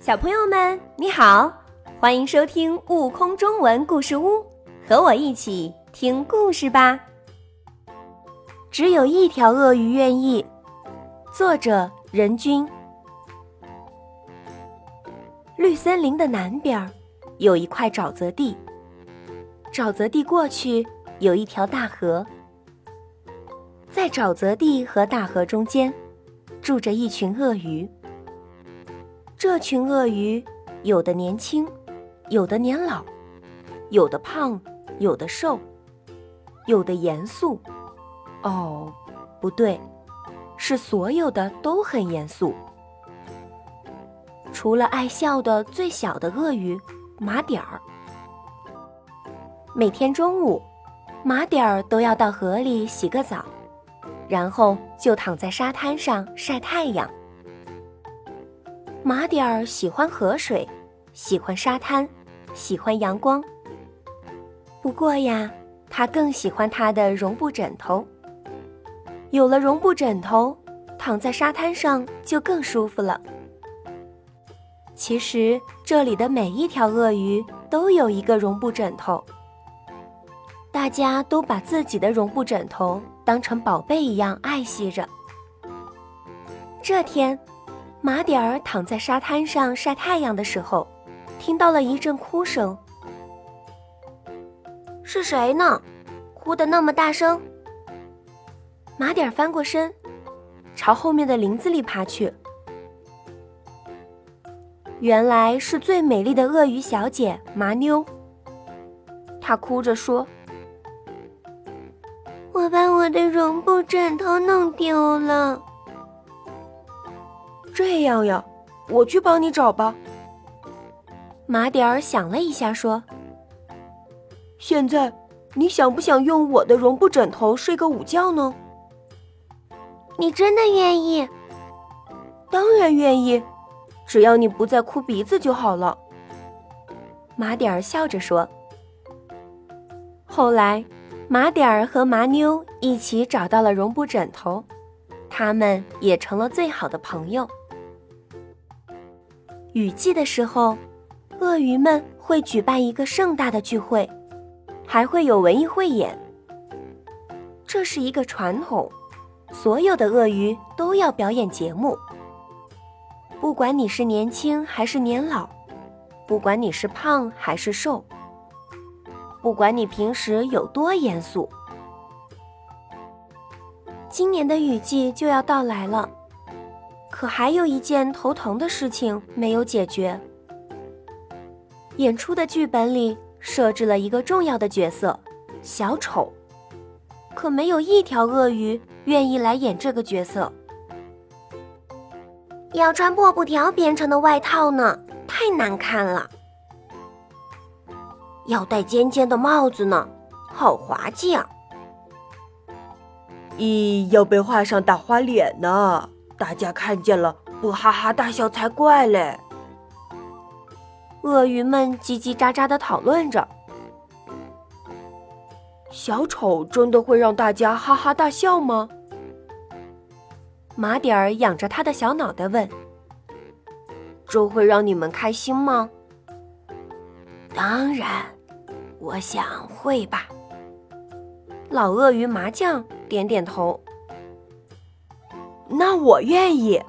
小朋友们，你好，欢迎收听《悟空中文故事屋》，和我一起听故事吧。只有一条鳄鱼愿意。作者：任君。绿森林的南边有一块沼泽地，沼泽地过去有一条大河，在沼泽地和大河中间住着一群鳄鱼。这群鳄鱼，有的年轻，有的年老，有的胖，有的瘦，有的严肃。哦，不对，是所有的都很严肃。除了爱笑的最小的鳄鱼马点儿。每天中午，马点儿都要到河里洗个澡，然后就躺在沙滩上晒太阳。马点儿喜欢河水，喜欢沙滩，喜欢阳光。不过呀，他更喜欢他的绒布枕头。有了绒布枕头，躺在沙滩上就更舒服了。其实这里的每一条鳄鱼都有一个绒布枕头，大家都把自己的绒布枕头当成宝贝一样爱惜着。这天。马点儿躺在沙滩上晒太阳的时候，听到了一阵哭声。是谁呢？哭得那么大声？马点儿翻过身，朝后面的林子里爬去。原来是最美丽的鳄鱼小姐麻妞。她哭着说：“我把我的绒布枕头弄丢了。”这样呀，我去帮你找吧。马点儿想了一下，说：“现在你想不想用我的绒布枕头睡个午觉呢？”你真的愿意？当然愿意，只要你不再哭鼻子就好了。马点儿笑着说。后来，马点儿和麻妞一起找到了绒布枕头，他们也成了最好的朋友。雨季的时候，鳄鱼们会举办一个盛大的聚会，还会有文艺汇演。这是一个传统，所有的鳄鱼都要表演节目。不管你是年轻还是年老，不管你是胖还是瘦，不管你平时有多严肃，今年的雨季就要到来了。可还有一件头疼的事情没有解决。演出的剧本里设置了一个重要的角色——小丑，可没有一条鳄鱼愿意来演这个角色。要穿破布条编成的外套呢，太难看了。要戴尖尖的帽子呢，好滑稽啊！咦，要被画上大花脸呢？大家看见了不哈哈大笑才怪嘞！鳄鱼们叽叽喳喳的讨论着。小丑真的会让大家哈哈大笑吗？马点儿仰着他的小脑袋问：“这会让你们开心吗？”当然，我想会吧。老鳄鱼麻将点点头。那我愿意。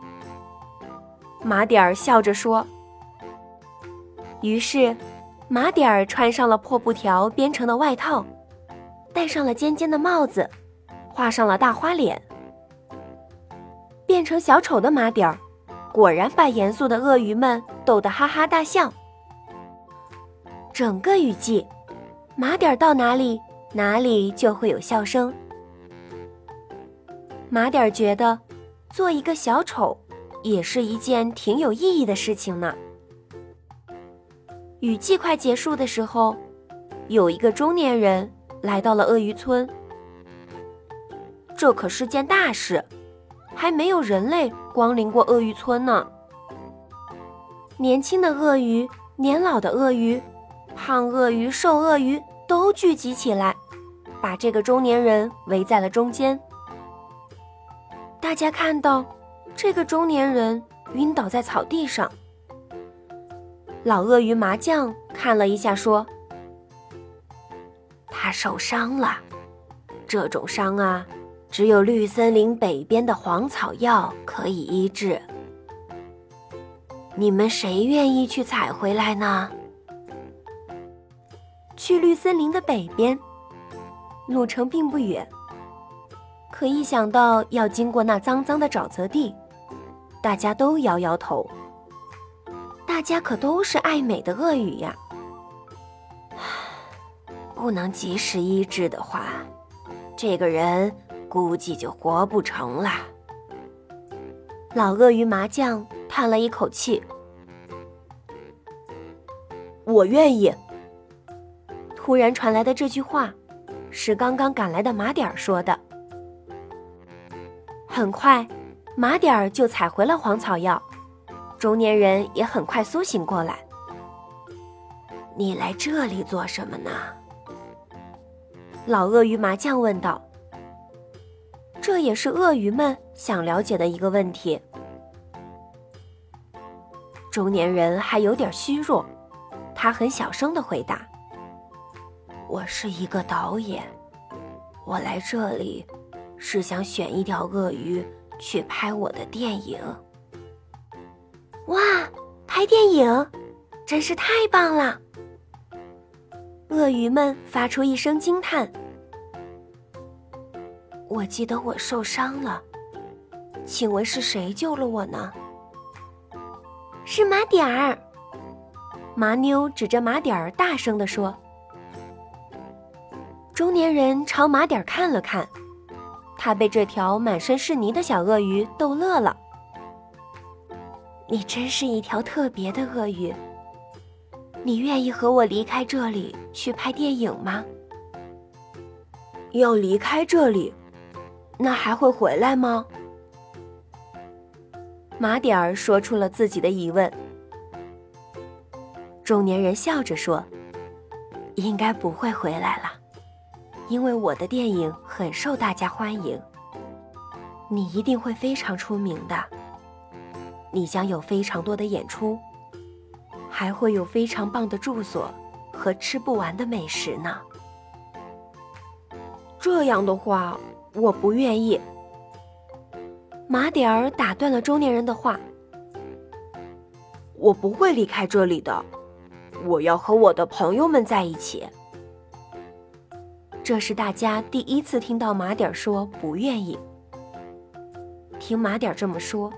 马点儿笑着说。于是，马点儿穿上了破布条编成的外套，戴上了尖尖的帽子，画上了大花脸，变成小丑的马点儿，果然把严肃的鳄鱼们逗得哈哈大笑。整个雨季，马点儿到哪里，哪里就会有笑声。马点儿觉得。做一个小丑，也是一件挺有意义的事情呢。雨季快结束的时候，有一个中年人来到了鳄鱼村。这可是件大事，还没有人类光临过鳄鱼村呢。年轻的鳄鱼、年老的鳄鱼、胖鳄鱼、瘦鳄鱼都聚集起来，把这个中年人围在了中间。大家看到，这个中年人晕倒在草地上，老鳄鱼麻将看了一下，说：“他受伤了，这种伤啊，只有绿森林北边的黄草药可以医治。你们谁愿意去采回来呢？”去绿森林的北边，路程并不远。可一想到要经过那脏脏的沼泽地，大家都摇摇头。大家可都是爱美的鳄鱼呀，不能及时医治的话，这个人估计就活不成了。老鳄鱼麻将叹了一口气：“我愿意。”突然传来的这句话，是刚刚赶来的马点儿说的。很快，马点儿就采回了黄草药。中年人也很快苏醒过来。你来这里做什么呢？老鳄鱼麻将问道。这也是鳄鱼们想了解的一个问题。中年人还有点虚弱，他很小声的回答：“我是一个导演，我来这里是想选一条鳄鱼去拍我的电影。”哇，拍电影，真是太棒了！鳄鱼们发出一声惊叹。我记得我受伤了，请问是谁救了我呢？是马点儿。麻妞指着马点儿大声地说。中年人朝马点儿看了看，他被这条满身是泥的小鳄鱼逗乐了。你真是一条特别的鳄鱼。你愿意和我离开这里去拍电影吗？要离开这里，那还会回来吗？马点儿说出了自己的疑问。中年人笑着说：“应该不会回来了，因为我的电影很受大家欢迎。你一定会非常出名的。”你将有非常多的演出，还会有非常棒的住所和吃不完的美食呢。这样的话，我不愿意。马点儿打断了中年人的话：“我不会离开这里的，我要和我的朋友们在一起。”这是大家第一次听到马点儿说不愿意。听马点儿这么说。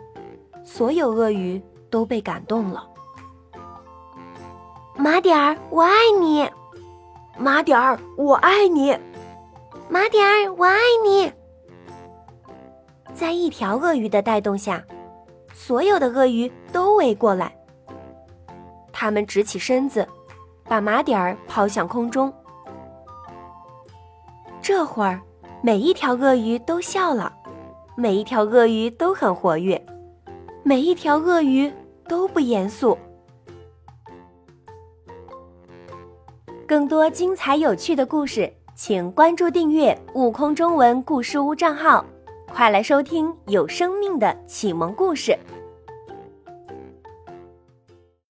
所有鳄鱼都被感动了。马点儿，我爱你！马点儿，我爱你！马点儿，我爱你！在一条鳄鱼的带动下，所有的鳄鱼都围过来。他们直起身子，把马点儿抛向空中。这会儿，每一条鳄鱼都笑了，每一条鳄鱼都很活跃。每一条鳄鱼都不严肃。更多精彩有趣的故事，请关注订阅“悟空中文故事屋”账号，快来收听有生命的启蒙故事。